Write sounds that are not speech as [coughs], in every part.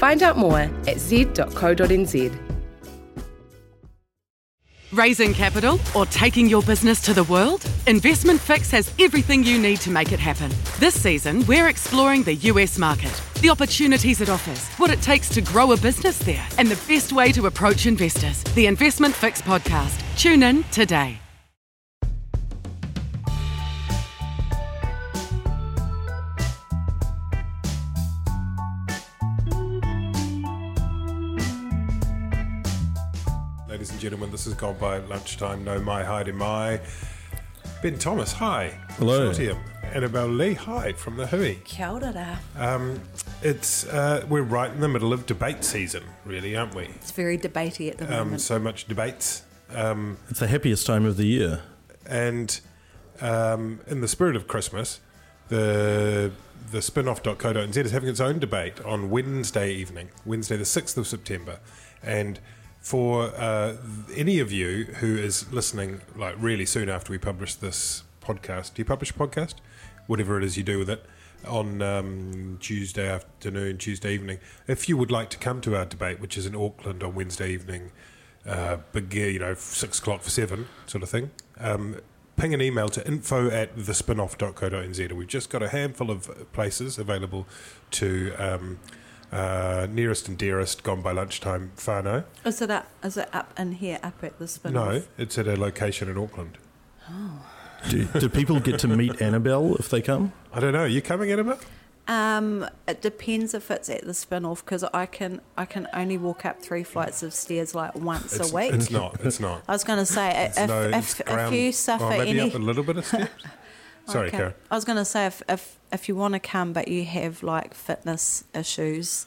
Find out more at z.co.nz. Raising capital or taking your business to the world? Investment Fix has everything you need to make it happen. This season, we're exploring the US market, the opportunities it offers, what it takes to grow a business there, and the best way to approach investors. The Investment Fix podcast. Tune in today. And gentlemen, this has gone by lunchtime. No my hide my. Ben Thomas, hi. Hello. Shortium. Annabelle Lee, hi from the Hui. Kia ora. Um, it's uh, we're right in the middle of debate season, really, aren't we? It's very debatey at the Um, moment. so much debates, um, It's the happiest time of the year. and um, in the spirit of Christmas, the the spinoff.co.nz is having its own debate on Wednesday evening, Wednesday the sixth of September, and for uh, any of you who is listening, like really soon after we publish this podcast, do you publish a podcast? Whatever it is you do with it on um, Tuesday afternoon, Tuesday evening. If you would like to come to our debate, which is in Auckland on Wednesday evening, uh, big, you know, six o'clock for seven, sort of thing. Um, ping an email to info at thespinoff.co.nz. We've just got a handful of places available to um, uh, nearest and dearest, gone by lunchtime, whānau. Is it up? Is it up in here? Up at the spin No, it's at a location in Auckland. Do, do people get to meet Annabelle if they come? I don't know. Are you coming, Annabelle? Um, it depends if it's at the spin-off because I can I can only walk up three flights of stairs like once It's, a week. it's not. It's not. I was going to say if no, if, it's if, you suffer oh, maybe any up a little bit of steps. [laughs] Sorry, Okay. Karen. I was going to say if, if if you want to come but you have like fitness issues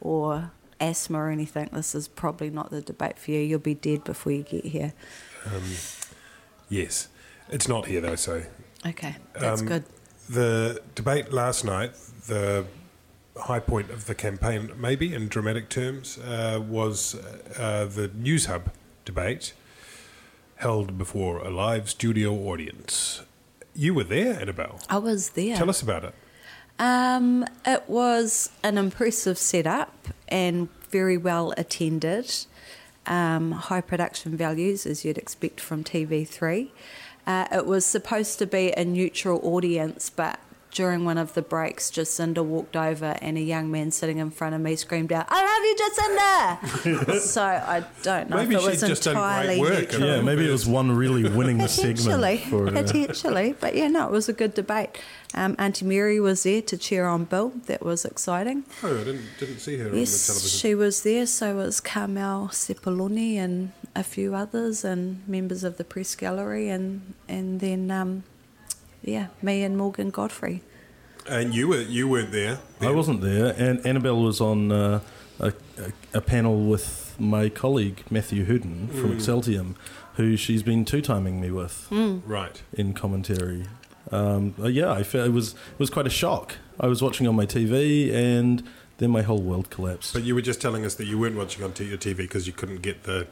or asthma or anything, this is probably not the debate for you. You'll be dead before you get here. Yes, it's not here though. So Okay, that's Um, good. the debate last night, the high point of the campaign, maybe in dramatic terms, uh, was uh, the Newshub debate held before a live studio audience. You were there, Annabelle. I was there. Tell us about it. Um, it was an impressive setup and very well attended. Um, high production values, as you'd expect from TV3. Uh, it was supposed to be a neutral audience, but during one of the breaks, Jacinda walked over and a young man sitting in front of me screamed out, I love you, Jacinda! [laughs] so I don't know Maybe if it was just entirely work. neutral. Yeah, maybe it was one really winning [laughs] segment. Potentially, For, uh, potentially, but yeah, no, it was a good debate. Um, Auntie Mary was there to cheer on Bill. That was exciting. Oh, I didn't, didn't see her on the Yes, television. she was there. So was Carmel Sepuloni and a few others, and members of the press gallery, and and then um, yeah, me and Morgan Godfery. and you were you weren't there. I wasn't there, and Annabelle was on uh, a, a, a panel with my colleague Matthew Hooton from Mm. Exceltium, who she's been two-timing me with Right. in commentary. Um, uh, yeah, I felt it was it was quite a shock. I was watching on my TV, and then my whole world collapsed. But you were just telling us that you weren't watching on t- your TV because you couldn't get the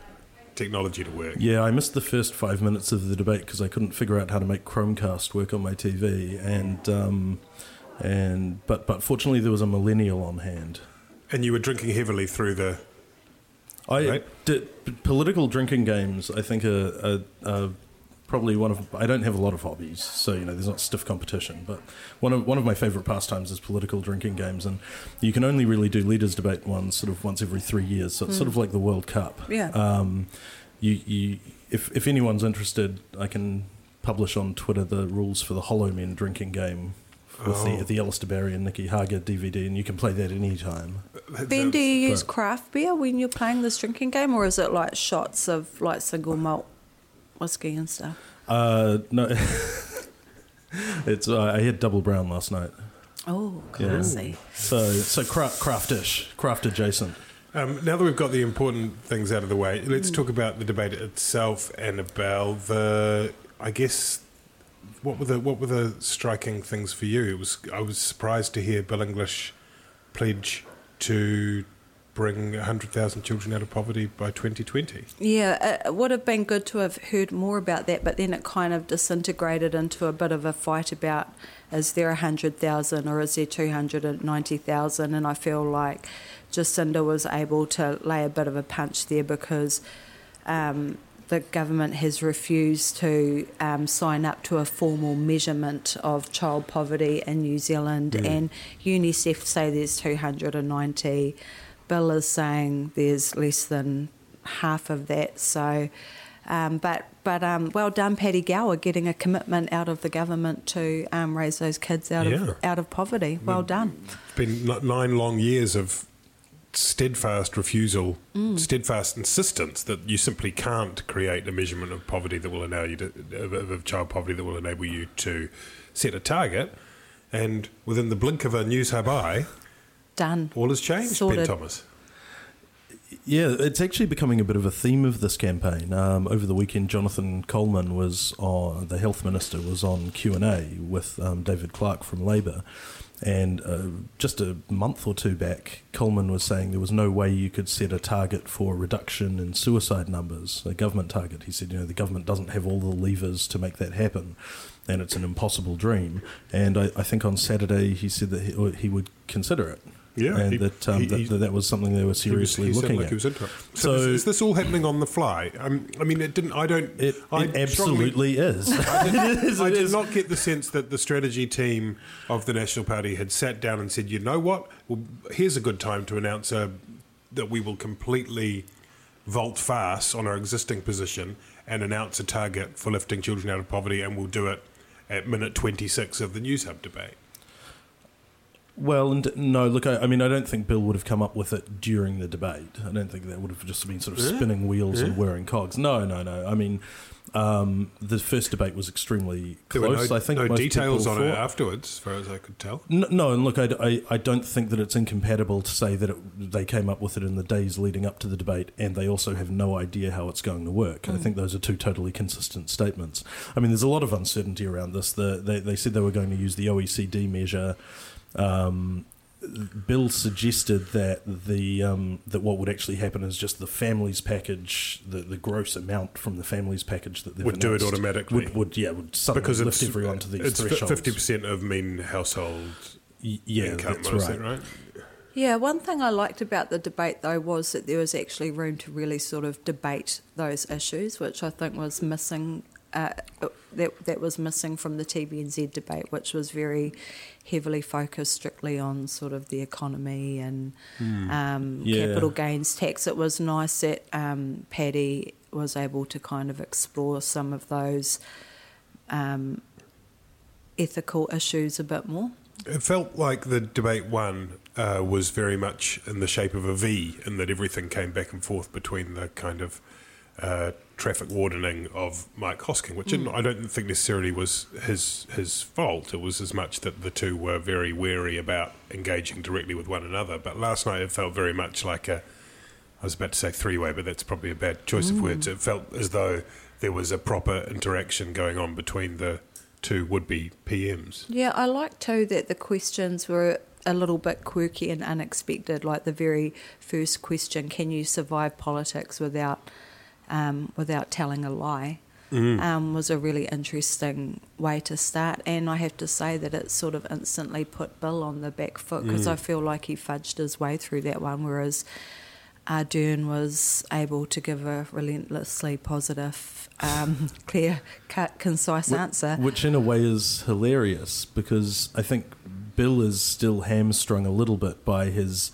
technology to work. Yeah, I missed the first five minutes of the debate because I couldn't figure out how to make Chromecast work on my TV, and um, and but but fortunately there was a millennial on hand. And you were drinking heavily through the. I Right. political drinking games. I think are, are, are probably one of. I don't have a lot of hobbies, so you know there's not stiff competition. But one of one of my favourite pastimes is political drinking games, and you can only really do leaders debate ones sort of once every three years. So it's sort of like the World Cup. Yeah. Um, you, you, if if anyone's interested, I can publish on Twitter the rules for the Hollow Men drinking game with Oh. the the Alister Barry and Nicky Hager DVD, and you can play that any time. Ben, do you use but- craft beer when you're playing this drinking game, or is it like shots of like single malt whiskey and stuff? Uh, no, [laughs] it's uh, I had double brown last night. Oh, Yeah. classy. So so craft craftish, craft adjacent. Um, now that we've got the important things out of the way, let's Mm. talk about the debate itself, and about The I guess what were the what were the striking things for you? It was I was surprised to hear Bill English pledge to bring hundred thousand children out of poverty by twenty twenty. Yeah, it would have been good to have heard more about that, but then it kind of disintegrated into a bit of a fight about is there 100,000 or is there 290,000? And I feel like Jacinda was able to lay a bit of a punch there because um, the government has refused to um, sign up to a formal measurement of child poverty in New Zealand, and UNICEF say there's 290. Bill is saying there's less than half of that. So, um, but but um, well done, Paddy Gower, getting a commitment out of the government to um, raise those kids out Yeah. of out of poverty. Well done. It's been nine long years of steadfast refusal, steadfast insistence that you simply can't create a measurement of poverty that will allow you to of, of of child poverty that will enable you to set a target. And within the blink of a Newshub eye, Done. all has changed. Ben Thomas. Yeah, it's actually becoming a bit of a theme of this campaign. Um, over the weekend, Jonathan Coleman was on, the health minister was on Q and A with um, David Clark from Labor, and uh, just a month or two back, Coleman was saying there was no way you could set a target for reduction in suicide numbers, a government target. He said, you know, the government doesn't have all the levers to make that happen, and it's an impossible dream. And I, I think on Saturday he said that he, he would consider it. Yeah, and he- that, um, he- that, that that was something they were seriously he looking like at. He was into it. So, So- is, is this all happening on the fly? Um, I mean, it didn't. I don't. It, I it absolutely [laughs] is. I did, [laughs] It is, I it did is. not get the sense that the strategy team of the National Party had sat down and said, you know what? Well, here's a good time to announce a, that we will completely vault fast on our existing position and announce a target for lifting children out of poverty, and we'll do it at minute 26 of the Newshub debate. Well, and no, look, I, I mean, I don't think Bill would have come up with it during the debate. I don't think that would have just been sort of spinning wheels and whirring cogs. No, no, no. I mean, um, the first debate was extremely close. no, I think no details on it afterwards, as far as I could tell. No, no, and look, I, I, I don't think that it's incompatible to say that it, they came up with it in the days leading up to the debate, and they also have no idea how it's going to work. I think those are two totally consistent statements. I mean, there's a lot of uncertainty around this. The, they, they said they were going to use the OECD measure. Um, Bill suggested that the um, that what would actually happen is just the families package, the, the gross amount from the families package that they've Would do it automatically. Would, would yeah would suddenly Because lift it's, everyone to these it's thresholds. fifty percent of mean household Y- yeah, income. that's right. that right? Yeah, one thing I liked about the debate though was that there was actually room to really sort of debate those issues, which I think was missing. Uh, that that was missing from the TVNZ debate, which was very heavily focused strictly on sort of the economy and um, Yeah. capital gains tax. It was nice that um, Paddy was able to kind of explore some of those um, ethical issues a bit more. It felt like the debate one uh, was very much in the shape of a V, in that everything came back and forth between the kind of uh, traffic wardening of Mike Hosking, which I don't think necessarily was his his fault. It was as much that the two were very wary about engaging directly with one another. But last night it felt very much like a I was about to say three way, but that's probably a bad choice of words. It felt as though there was a proper interaction going on between the two would be PMs. Yeah, I like too that the questions were a little bit quirky and unexpected. Like the very first question: Can you survive politics without um, without telling a lie? Um, was a really interesting way to start, and I have to say that it sort of instantly put Bill on the back foot because I feel like he fudged his way through that one, whereas Ardern was able to give a relentlessly positive, um, [laughs] clear cut, concise answer. Which in a way is hilarious because I think Bill is still hamstrung a little bit by his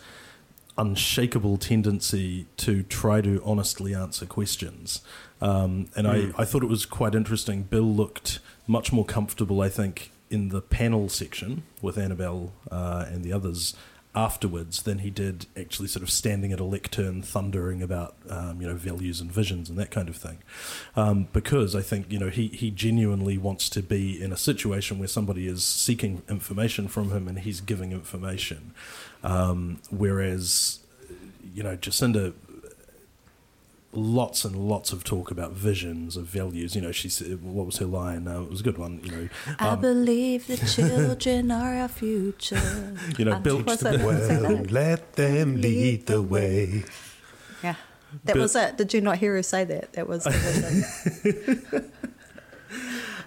unshakable tendency to try to honestly answer questions. Um, and I, I thought it was quite interesting. Bill looked much more comfortable, I think, in the panel section with Annabelle uh, and the others afterwards than he did actually sort of standing at a lectern thundering about um, you know values and visions and that kind of thing. Um, because I think you know he, he genuinely wants to be in a situation where somebody is seeking information from him and he's giving information. Um, whereas you know, Jacinda lots and lots of talk about visions of values. You know, she said, what was her line? Uh, it was a good one. You know, I um, believe the [laughs] children are our future. You know, build the it- was it that? let them lead the way. Yeah. That But- was it. Did you not hear her say that? That was the vision. [laughs]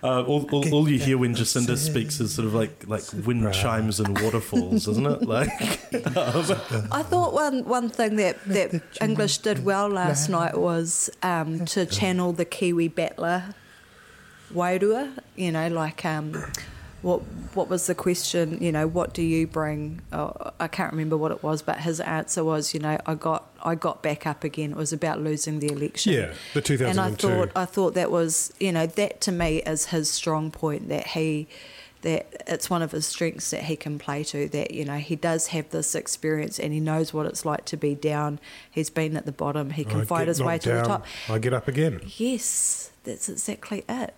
[laughs] uh, all, all, all you hear when Jacinda speaks is sort of like like wind chimes and waterfalls, isn't it? Like, I was like, I thought one, one thing that, that English did well last night was um, to channel the Kiwi battler, Wairua. You know, like um, what what was the question? You know, what do you bring? Oh, I can't remember what it was, but his answer was, you know, I got I got back up again. It was about losing the election. Yeah, the 2002. And I thought I thought that was you know that to me is his strong point that he that it's one of his strengths that he can play to that you know he does have this experience and he knows what it's like to be down. He's been at the bottom. He can I fight his way knocked to the top. I get up again. Yes, that's exactly it.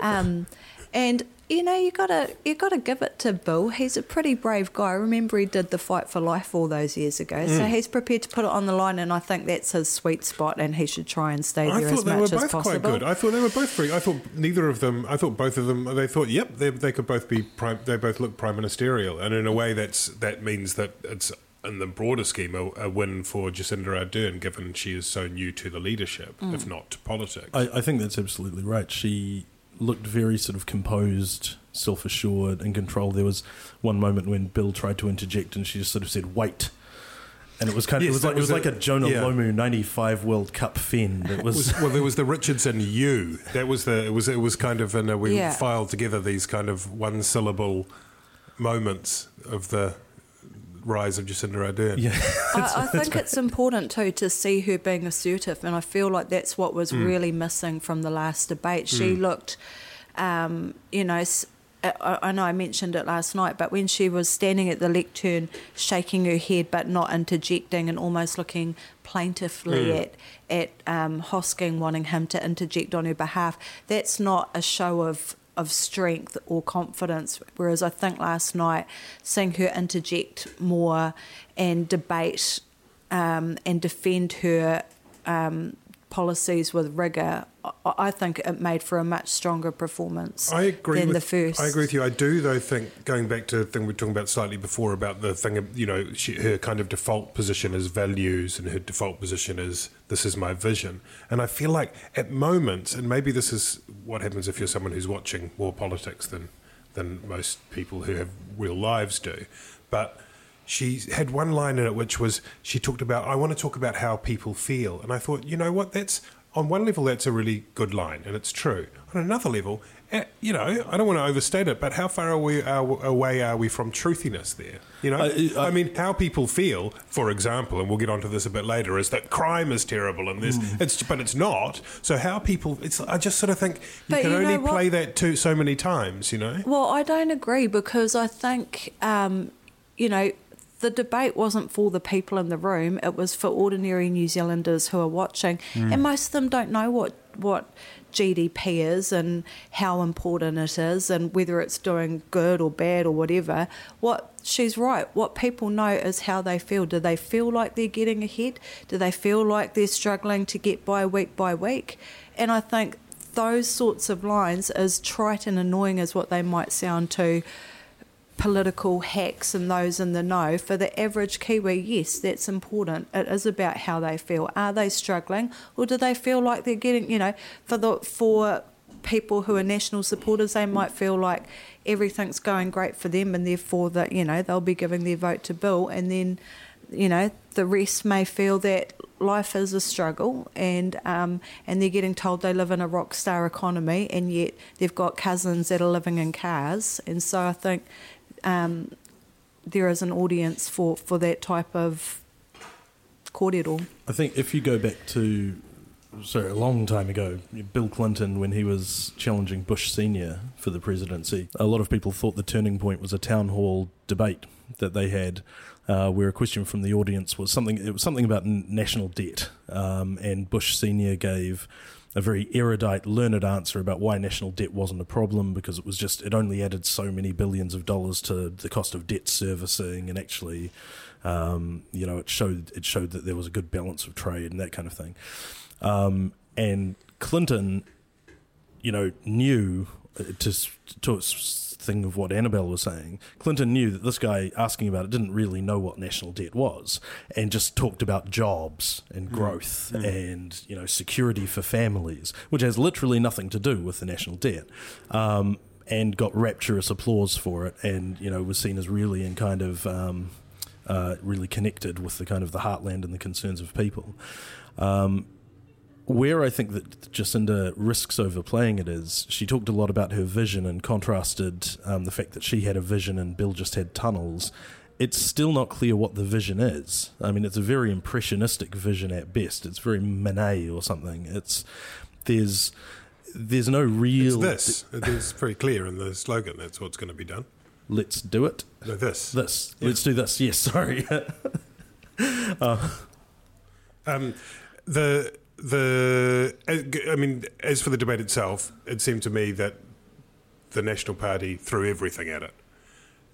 Um, and you know you gotta you gotta give it to Bill. He's a pretty brave guy. I remember he did the fight for life all those years ago, Mm. so he's prepared to put it on the line. And I think that's his sweet spot, and he should try and stay I there as much as possible. I thought they were much as both possible. quite good. I thought they were both very. I thought neither of them. I thought both of them. They thought, yep, they, they could both be. Prime, they both look prime ministerial, and in a way, that's that means that it's in the broader scheme a, a win for Jacinda Ardern, given she is so new to the leadership, Mm. if not to politics. I, I think that's absolutely right. She looked very sort of composed, self assured, and controlled. There was one moment when Bill tried to interject, and she just sort of said, "Wait." And it was kind of Yes, it was that like it was was like a- a Jonah yeah. Lomu '95 World Cup fin. It was, was, well, there was the Richardson U. That was the. It was. It was kind of. and we Yeah. filed together these kind of one syllable moments of the rise of Jacinda Ardern. yeah. I, I think it's important too to see her being assertive, and I feel like that's what was really missing from the last debate. She looked, um, you know. I know I mentioned it last night, but when she was standing at the lectern, shaking her head but not interjecting, and almost looking plaintively at at um, Hosking, wanting him to interject on her behalf, that's not a show of of strength or confidence. Whereas I think last night, seeing her interject more and debate um, and defend her um, policies with rigour, I, think it made for a much stronger performance I agree than with the first. I agree with you. I do though think going back to the thing we were talking about slightly before about the thing of you know she, her kind of default position is values and her default position is this is my vision. And I feel like at moments, and maybe this is what happens if you're someone who's watching more politics than than most people who have real lives do, but. She had one line in it which was she talked about I want to talk about how people feel. And I thought you know what? That's on one level that's a really good line and it's true. On another level eh, you know I don't want to overstate it but how far are we are, away are we from truthiness there? You know? I- I, I- mean how people feel for example and we'll get onto this a bit later is that crime is terrible and this Hmm. it's but it's not. So how people it's I just sort of think you But can you only play that too so many times you know? Well, I don't agree because I think, um, you know, the debate wasn't for the people in the room. It was for ordinary New Zealanders who are watching, mm. and most of them don't know what what GDP is and how important it is, and whether it's doing good or bad or whatever. What she's right. What people know is how they feel. Do they feel like they're getting ahead? Do they feel like they're struggling to get by week by week? And I think those sorts of lines, as trite and annoying as what they might sound to political hacks and those in the know, for the average Kiwi, yes, that's important. It is about how they feel. Are they struggling, or do they feel like they're getting? You know, for the for people who are national supporters, they might feel like everything's going great for them, and therefore that you know they'll be giving their vote to Bill, and then you know the rest may feel that life is a struggle and um, and they're getting told they live in a rock star economy and yet they've got cousins that are living in cars and so I think um, there is an audience for, for that type of kōrero. I think if you go back to, sorry, a long time ago, Bill Clinton, when he was challenging Bush Sr. for the presidency, a lot of people thought the turning point was a town hall debate that they had. Uh, where a question from the audience was something it was something about national debt, um, and Bush Senior gave a very erudite, learned answer about why national debt wasn't a problem because it was just it only added so many billions of dollars to the cost of debt servicing, and actually, um, you know, it showed it showed that there was a good balance of trade and that kind of thing. Um, and Clinton, you know, knew uh, to to thing of what Annabelle was saying, Clinton knew that this guy asking about it didn't really know what national debt was, and just talked about jobs and growth mm. and you know security for families, which has literally nothing to do with the national debt. Um, and got rapturous applause for it, and you know was seen as really in kind of um, uh, really connected with the kind of the heartland and the concerns of people. Um, where I think that Jacinda risks overplaying it is she talked a lot about her vision and contrasted um, the fact that she had a vision and Bill just had tunnels. It's still not clear what the vision is. I mean, it's a very impressionistic vision at best. It's very Manet or something. It's there's there's no real. It's this. it's very clear in the slogan. That's what's going to be done. Let's do it. No, this. This. Yeah. Let's do this. Yes. Sorry. [laughs] uh. um, the the eh, I mean, as for the debate itself, it seemed to me that the National Party threw everything at it.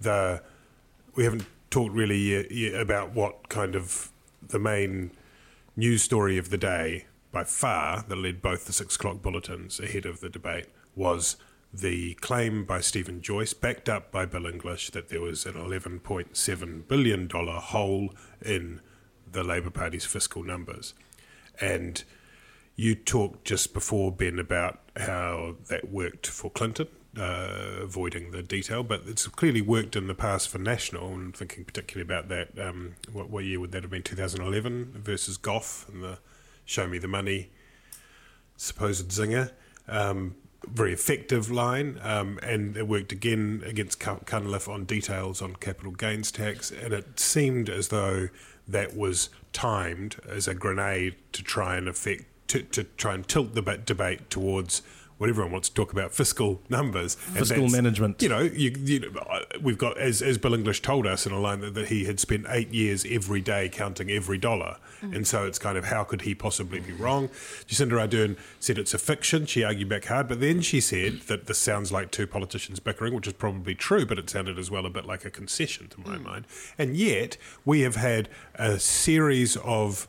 The we haven't talked really about what kind of the main news story of the day by far that led both the six o'clock bulletins ahead of the debate was the claim by Stephen Joyce, backed up by Bill English, that there was an $11.7 billion hole in the Labour Party's fiscal numbers. And you talked just before, Ben, about how that worked for Clinton, uh, avoiding the detail, but it's clearly worked in the past for National. I'm thinking particularly about that. Um, what, what, year would that have been? 2011 versus Goff and the Show Me the Money supposed zinger. Um, very effective line, um, and it worked again against Cunliffe on details on capital gains tax, and it seemed as though that was timed as a grenade to try and affect to, to try and tilt the debate towards what everyone wants to talk about fiscal numbers, fiscal management. You know, you, you know, uh, we've got as as Bill English told us in a line that, that he had spent eight years every day counting every dollar, mm. and so it's kind of how could he possibly be wrong? Jacinda Ardern said it's a fiction. She argued back hard, but then she said that this sounds like two politicians bickering, which is probably true, but it sounded as well a bit like a concession to my mm. mind. And yet we have had a series of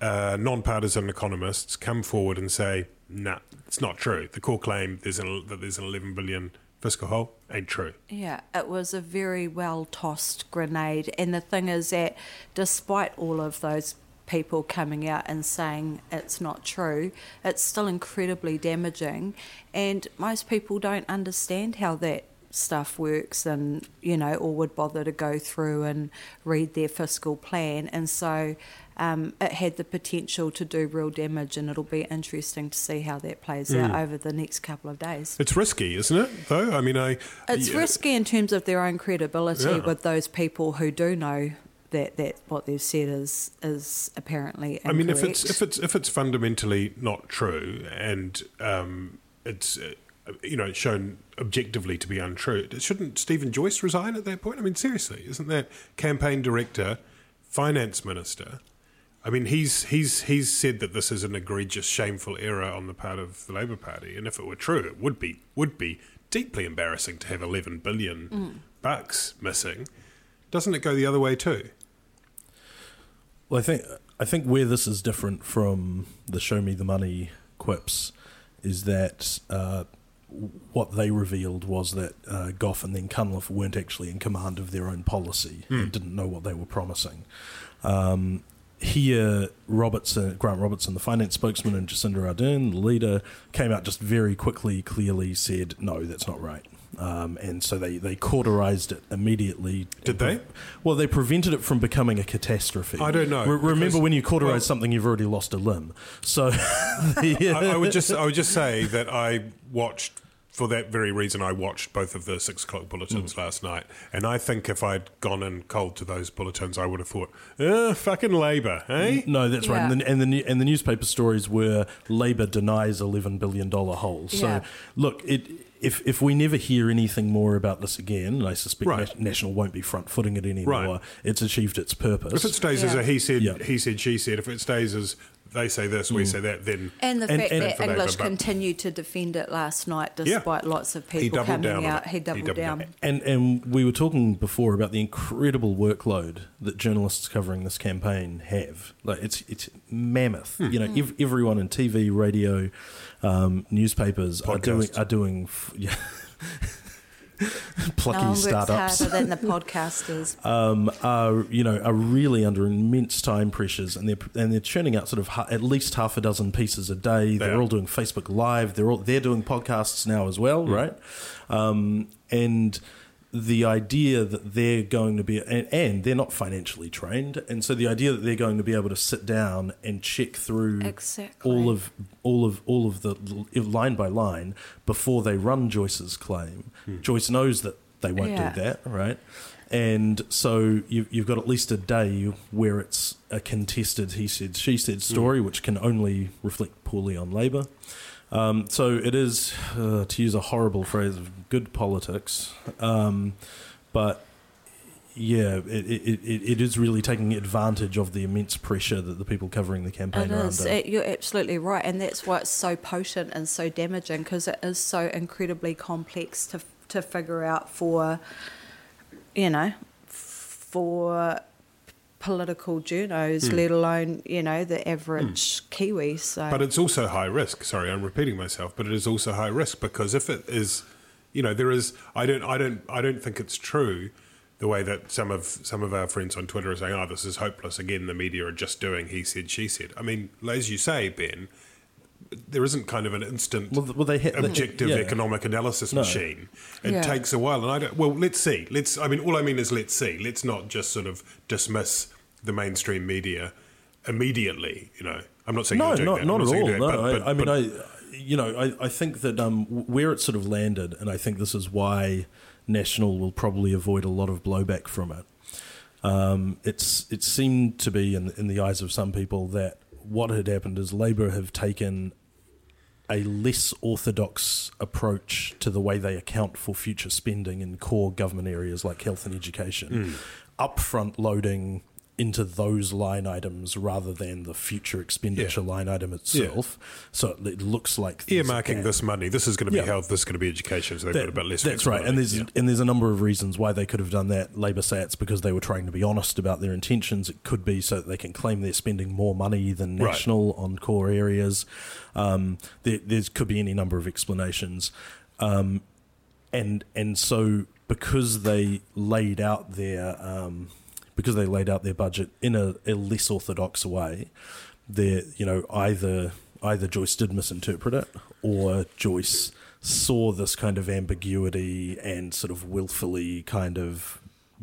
uh, non-partisan economists come forward and say, "Nah, it's not true. The core claim there's an, that there's an 11 billion fiscal hole ain't true." Yeah, it was a very well tossed grenade, and the thing is that despite all of those people coming out and saying it's not true, it's still incredibly damaging, and most people don't understand how that stuff works and you know or would bother to go through and read their fiscal plan and so um, it had the potential to do real damage, and it'll be interesting to see how that plays mm. out over the next couple of days. It's risky, isn't it? Though I mean, I it's yeah. risky in terms of their own credibility yeah. with those people who do know that that what they've said is is apparently incorrect. I mean, if it's if it's if it's fundamentally not true and um, it's. You know, shown objectively to be untrue. Shouldn't Stephen Joyce resign at that point? I mean, seriously, isn't that campaign director, finance minister, I mean, he's he's he's said that this is an egregious, shameful error on the part of the Labor Party, and if it were true, it would be would be deeply embarrassing to have eleven billion mm. bucks missing. Doesn't it go the other way too? Well, I think I think where this is different from the "Show Me the Money" quips is that uh, what they revealed was that uh, Goff and then Cunliffe weren't actually in command of their own policy mm. and didn't know what they were promising. Um, here, Robertson, Grant Robertson, the finance spokesman, and Jacinda Ardern, the leader, came out just very quickly, clearly said, no, that's not right. Um, and so they, they cauterized it immediately. Did they? Well, they prevented it from becoming a catastrophe. I don't know. Re- remember, when you cauterize well, something, you've already lost a limb. So, [laughs] I, I, would just I would just say that I watched for that very reason, I watched both of the six o'clock bulletins mm. last night, and I think if I'd gone in cold to those bulletins, I would have thought, uh, "Fucking Labor, eh?" No, that's yeah. right. And the, and the, and the newspaper stories were Labor denies eleven billion dollar hole. So yeah. look, it if if we never hear anything more about this again, and I suspect right. National won't be front footing it anymore, right. it's achieved its purpose. If it stays yeah. as a he said, he said, she said, if it stays as they say this, we say that, then And the And- fact and- that For Labour, English but- continued to defend it last night Yeah. despite lots of He people doubled coming down out. He doubled, He doubled down. down. And and we were talking before about the incredible workload that journalists covering this campaign have. Like it's it's mammoth. Hmm. You know, ev- everyone in TV, radio, um, newspapers are doing are doing f- [laughs] yeah, plucky No startups. than the podcasters. [laughs] um, are you know are really under immense time pressures, and they're and they're churning out sort of ha- at least half a dozen pieces a day. They're Yeah. all doing Facebook Live. They're all they're doing podcasts now as well, right? Um, and the idea that they're going to be and, and they're not financially trained, and so the idea that they're going to be able to sit down and check through Exactly. all of all of all of the line by line before they run Joyce's claim. Joyce knows that they won't Yeah. do that, right? And so you've, you've got at least a day where it's a contested he said, she said story, which can only reflect poorly on Labour. Um, so it is, uh, to use a horrible phrase, good politics. Um, but yeah, it, it, it, it is really taking advantage of the immense pressure that the people covering the campaign It are is. under. It, you're absolutely right, and that's why it's so potent and so damaging because it is so incredibly complex to to figure out for, you know, for political journos, hmm. let alone you know the average hmm. Kiwi. So, But it's also high risk. Sorry, I'm repeating myself, but it is also high risk because if it is, you know, there is. I don't. I don't. I don't think it's true. The way that some of some of our friends on Twitter are saying, "Oh, this is hopeless." Again, the media are just doing he said, she said. I mean, as you say, Ben, there isn't kind of an instant Well, well, they hit- they- objective yeah. economic analysis No. machine. It Yeah. takes a while, and I don't. Well, let's see. Let's. I mean, all I mean is let's see. Let's not just sort of dismiss the mainstream media immediately. You know, I'm not saying no, you're doing not, that. Not at all. you're No, it, but- I, I mean, but- I, you know, I, I think that um, where it sort of landed, and I think this is why National will probably avoid a lot of blowback from it. Um, it's it seemed to be in in the eyes of some people that what had happened is Labor have taken a less orthodox approach to the way they account for future spending in core government areas like health and education, hmm. upfront loading into those line items rather than the future expenditure Yeah. line item itself. So it, looks like earmarking this money. This is going to be Yeah. health. This is going to be education. So they've That- got a bit less. That's right, and there's flexibility. and there's a number of reasons why they could have done that. Labor say it's because they were trying to be honest about their intentions. It could be so that they can claim they're spending more money than Right. national on core areas. Um, there there's, could be any number of explanations, um, and and so because they laid out their um, because they laid out their budget in a, a less orthodox way, they you know either either Joyce did misinterpret it or Joyce saw this kind of ambiguity and sort of willfully kind of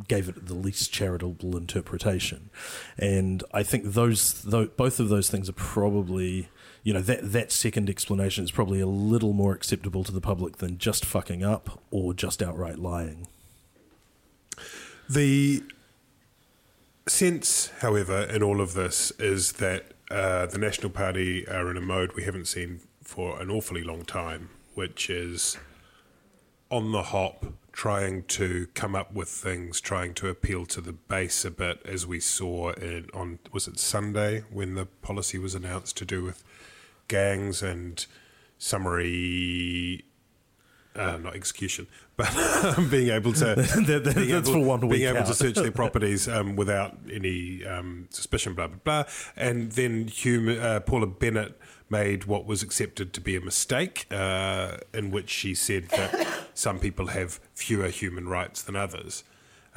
gave it the least charitable interpretation. And I think those tho- both of those things are probably you know that that second explanation is probably a little more acceptable to the public than just fucking up or just outright lying. The sense, however, in all of this is that uh, the National Party are in a mode we haven't seen for an awfully long time, which is on the hop, trying to come up with things, trying to appeal to the base a bit, as we saw in on was it Sunday when the policy was announced to do with gangs and summary uh, not execution, [laughs] but being able to [laughs] That- that- being that's able, for one being week able to search their [laughs] properties um, without any um, suspicion, blah blah blah. And then Hum- uh, Paula Bennett made what was accepted to be a mistake, uh, in which she said that [coughs] some people have fewer human rights than others.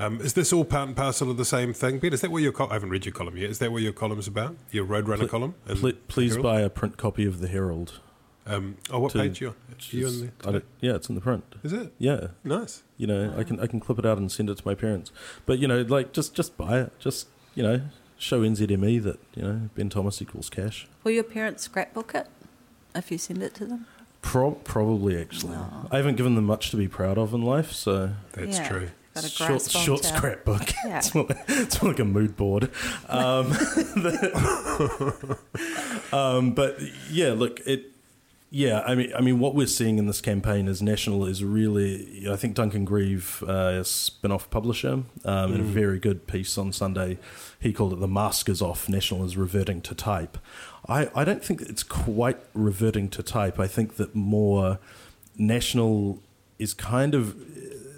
Um, is this all part and parcel of the same thing, Ben? Is that what your col- I haven't read your column yet? Is that what your column's about? Your Roadrunner column? in Ple- please buy a print copy of the Herald. Um, oh, what to- page you on? You on just- there? I yeah, it's in the print. Is it? Yeah, Nice. you know, I can I can clip it out and send it to my parents. But you know, like just just buy it. Just you know, show NZME that you know Ben Thomas equals cash. will your parents scrapbook it if you send it to them? Pro- probably actually. Aw. I haven't given them much to be proud of in life, so That's Yeah. true. Got a short short onto- scrapbook. [laughs] Yeah. it's, more, it's more like a mood board. Um, [laughs] the- [laughs] um, but yeah, look, it Yeah, I mean, I mean, what we're seeing in this campaign is National is really. I think Duncan Grieve, uh, a spin-off publisher, um, in a very good piece on Sunday, he called it "The mask is off. National is reverting to type." I, I don't think it's quite reverting to type. I think that more National is kind of.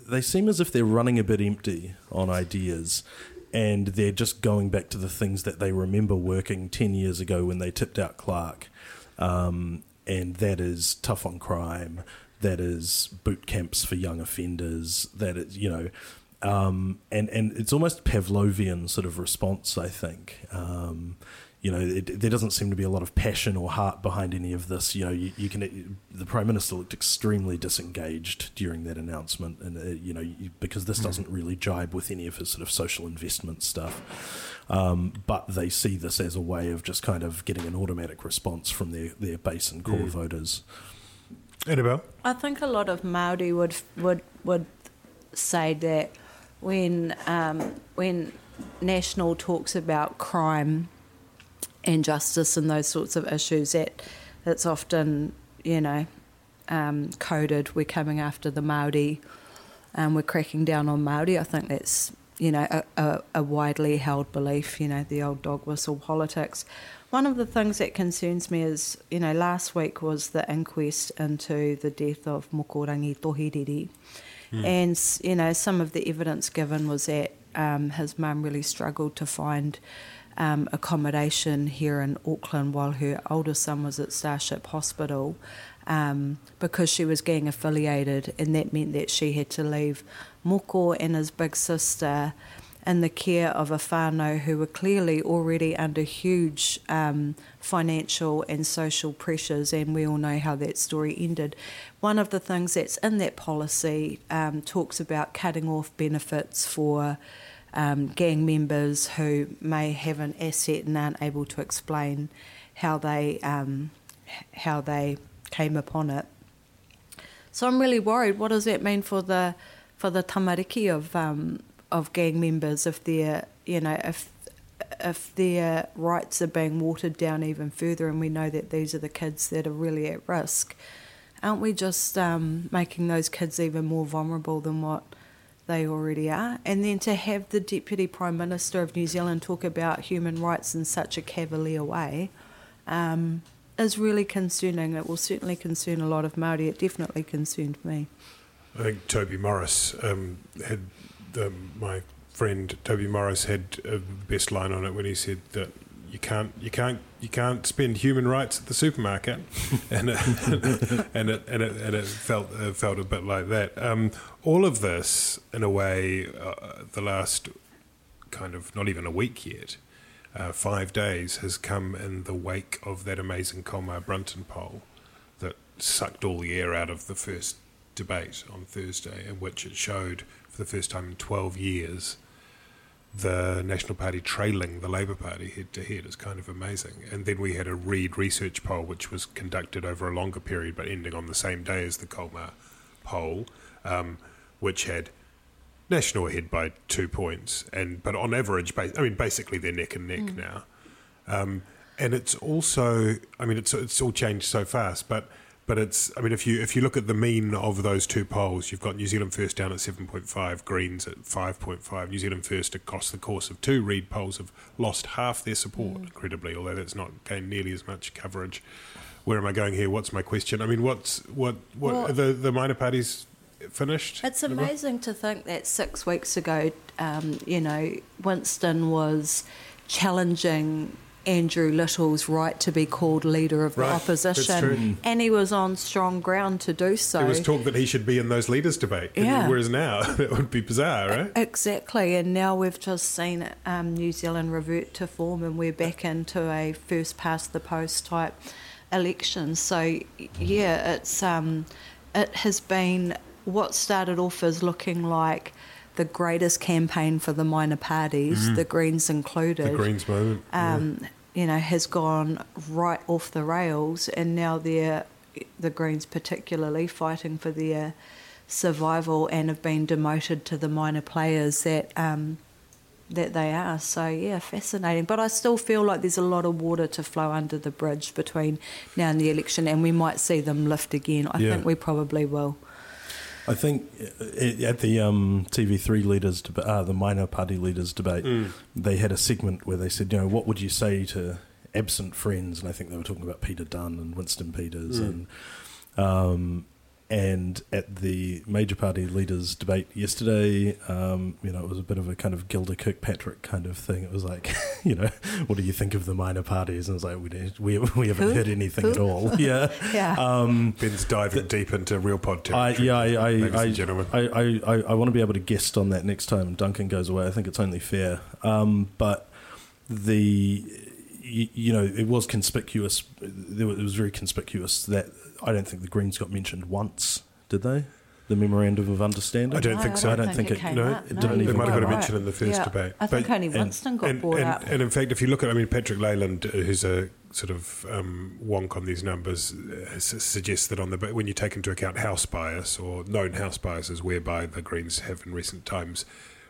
They seem as if they're running a bit empty on ideas. And they're just going back to the things that they remember working 10 years ago when they tipped out Clark. Um, and that is tough on crime, that is boot camps for young offenders, that is, you know, um, and and it's almost Pavlovian sort of response, I think. Um, you know, it, there doesn't seem to be a lot of passion or heart behind any of this. You know, you, you can. The prime minister looked extremely disengaged during that announcement, and uh, you know, you, because this doesn't really jibe with any of his sort of social investment stuff. Um, but they see this as a way of just kind of getting an automatic response from their, their base and core voters. Annabelle? I think a lot of Maori would would would say that when um, when National talks about crime and justice and those sorts of issues, that it's often you know um, coded. We're coming after the Maori, and we're cracking down on Maori. I think that's you know a, a, a widely held belief. You know the old dog whistle politics. One of the things that concerns me is, you know, last week was the inquest into the death of Moko Rangitoheriri. Mm. And, you know, some of the evidence given was that um, his mum really struggled to find um, accommodation here in Auckland while her older son was at Starship Hospital um, because she was gang affiliated, and that meant that she had to leave Moko and his big sister in the care of a whānau who were clearly already under huge um, financial and social pressures, and we all know how that story ended. One of the things that's in that policy um, talks about cutting off benefits for um, gang members who may have an asset and aren't able to explain how they um, how they came upon it. So I'm really worried. What does that mean for the for the tamariki of um, of gang members if their you know if if their rights are being watered down even further, and we know that these are the kids that are really at risk, aren't we just um, making those kids even more vulnerable than what they already are? And then to have the Deputy Prime Minister of New Zealand talk about human rights in such a cavalier way um, is really concerning. It will certainly concern a lot of Māori. It definitely concerned me. I think Toby Morris um, had the, my friend Toby Morris had a best line on it when he said that you can't you can't you can't spend human rights at the supermarket, [laughs] and it, [laughs] and it and it and it felt it felt a bit like that. Um, all of this, in a way, uh, the last kind of not even a week yet, uh, five days has come in the wake of that amazing Colmar Brunton poll that sucked all the air out of the first debate on Thursday, in which it showed for the first time in 12 years the National Party trailing the Labour Party head to head is kind of amazing. And then we had a Reid research poll, which was conducted over a longer period but ending on the same day as the Colmar poll, um, which had National ahead by two points, and but on average, I mean, basically they're neck and neck mm. now. Um, and it's also, I mean, it's it's all changed so fast, but but it's I mean if you if you look at the mean of those two polls, you've got New Zealand First down at seven point five, Greens at five point five. New Zealand First across the course of two Reid polls have lost half their support, mm. incredibly, although that's not gained nearly as much coverage. Where am I going here? What's my question? I mean, what's what what well, the the minor parties finished? It's amazing to think that six weeks ago, um, you know, Winston was challenging Andrew Little's right to be called leader of the right, opposition, and he was on strong ground to do so. There was talk that he should be in those leaders' debate, yeah. whereas now [laughs] that would be bizarre, right? Exactly, and now we've just seen um, New Zealand revert to form, and we're back into a first past the post type election. So, yeah, it's um, it has been what started off as looking like the greatest campaign for the minor parties, mm-hmm. the Greens included. The Greens moment. Um, yeah. You know, has gone right off the rails, and now they're the Greens particularly fighting for their survival and have been demoted to the minor players that um, that they are. So yeah, fascinating. But I still feel like there's a lot of water to flow under the bridge between now and the election, and we might see them lift again. I Yeah. think we probably will. I think uh, at the um, TV3 leaders, deba- uh, the minor party leaders debate, Mm. they had a segment where they said, you know, what would you say to absent friends? And I think they were talking about Peter Dunne and Winston Peters Mm. and. Um, and at the major party leaders debate yesterday, um, you know, it was a bit of a kind of Gilda Kirkpatrick kind of thing. It was like, [laughs] you know, what do you think of the minor parties? And it's like, we, don't- we, we haven't Who? heard anything Who? at all. [laughs] Yeah. Yeah. Um, Ben's diving deep into real pod I, territory. yeah, I, I, ladies I, and gentlemen. I, I, I, I want to be able to guest on that next time Duncan goes away. I think it's only fair. Um, but the, you, you know, it was conspicuous. There was- It was very conspicuous that I don't think the Greens got mentioned once, did they? The memorandum of understanding. I don't No, think so. I don't think it- came no, up. it No, didn't you're even They might have got a mention in the first Yeah, debate. I think But- only and- got and, brought and, up. and in fact, if you look at, I mean, Patrick Leyland, who's a sort of um, wonk on these numbers, uh, suggests that on the when you take into account house bias or known house biases, whereby the Greens have in recent times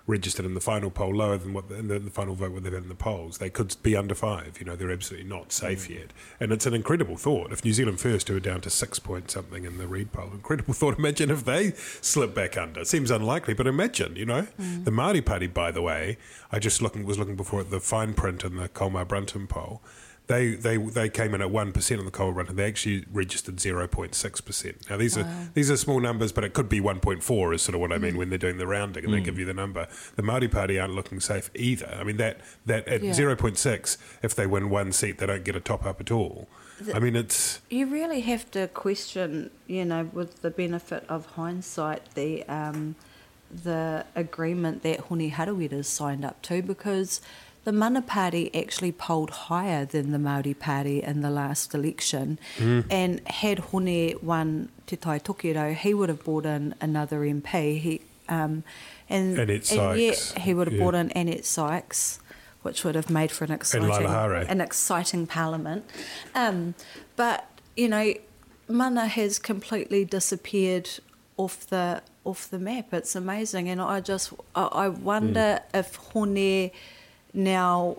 registered in the final poll lower than what the, in the, the final vote what they've had in the polls, they could be under five. You know, they're absolutely not safe Mm. yet, and it's an incredible thought. If New Zealand First, who are down to six point something in the Reid poll, incredible thought. [laughs] Imagine if they slip back under. It seems unlikely, but imagine. You know, Mm. the Māori Party, by the way, I just looking was looking before at the fine print in the Colmar Brunton poll. They, they they came in at one percent on the coal run, and They actually registered zero point six percent. Now these are these are small numbers, but it could be one point four. Is sort of what I Mm. mean when they're doing the rounding and they give you the number. The Māori Party aren't looking safe either. I mean that that at Yeah. zero point six, if they win one seat, they don't get a top up at all. I mean it's You really have to question, you know, with the benefit of hindsight, the um, the agreement that Hone Harawira signed up to because the Mana Party actually polled higher than the Māori Party in the last election. And had Hone won Te Tai Tokerau, he would have brought in another MP. He, um, and, Annette and yet he would have yeah. brought in Annette Sykes, which would have made for an exciting, an exciting parliament. Um, but you know, Mana has completely disappeared off the off the map. It's amazing, and I just I, I wonder if Hone now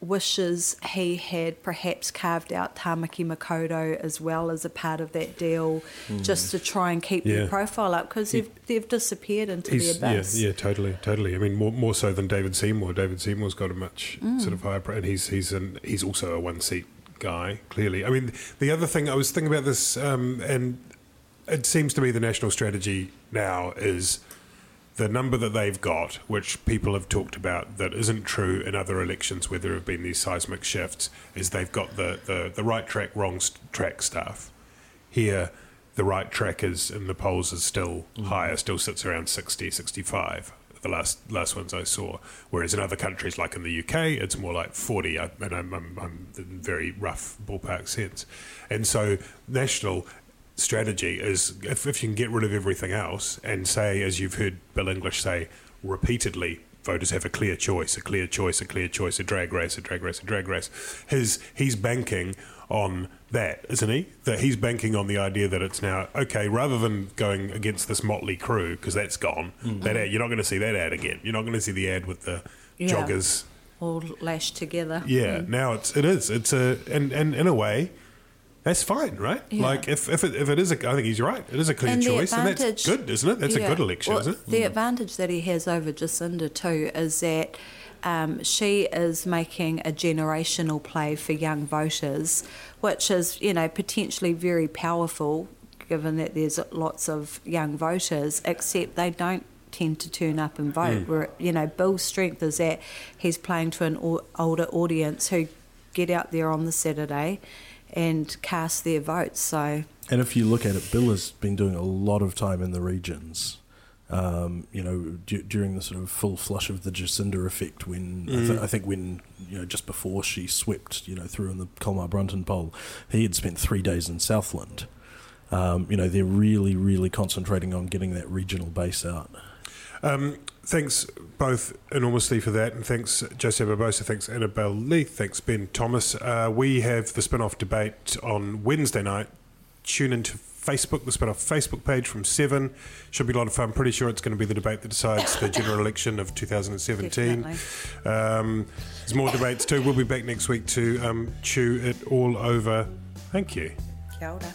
wishes he had perhaps carved out Tamaki Makaurau as well as a part of that deal, just to try and keep Yeah. their profile up because they've they've disappeared into the He's, yeah, abyss. yeah, totally, totally. I mean, more, more so than David Seymour. David Seymour's got a much Mm. sort of higher, pro- and he's he's an, he's also a one seat guy. Clearly, I mean, the other thing I was thinking about this, um, and it seems to me the national strategy now is the number that they've got, which people have talked about that isn't true in other elections where there have been these seismic shifts, is they've got the, the, the right track, wrong track stuff. Here, the right track is in the polls is still mm-hmm. higher, still sits around 60, 65. The last last ones I saw, whereas in other countries like in the UK, it's more like forty, I- and I'm, I'm, I'm in very rough ballpark sense. And so national strategy is if, if you can get rid of everything else and say, as you've heard Bill English say repeatedly, voters have a clear choice, a clear choice, a clear choice, a drag race, a drag race, a drag race. His he's banking on that, isn't he? That he's banking on the idea that it's now okay, rather than going against this motley crew because that's gone. Mm-hmm. That ad, you're not going to see that ad again. You're not going to see the ad with the Yeah. joggers. All lashed together. Yeah, mm. now it's it is it's a and and in a way. That's fine, right? Yeah. Like if, if it if it is a, I think he's right. It is a clear And choice, and that's good, isn't it? That's Yeah. a good election, Well, isn't it? The advantage that he has over Jacinda too is that um, she is making a generational play for young voters, which is you know potentially very powerful, given that there's lots of young voters. Except they don't tend to turn up and vote. Where you know Bill's strength is that he's playing to an older audience who get out there on the Saturday and cast their votes. So And if you look at it, Bill has been doing a lot of time in the regions. Um, you know, d- during the sort of full flush of the Jacinda effect, when I, th- I think when you know just before she swept, you know, through in the Colmar Brunton poll, he had spent three days in Southland. Um, you know, they're really, really concentrating on getting that regional base out. Um, thanks both enormously for that, and thanks Jose Barbosa, thanks Annabelle Lee, thanks Ben Thomas. Uh, we have the spin-off debate on Wednesday night, tune into Facebook, the Spinoff Facebook page from 7. Should be a lot of fun. Pretty sure it's going to be the debate that decides the general [laughs] election of 2017. Um, there's more debates too. We'll be back next week to um, chew it all over. Thank you. Kia ora.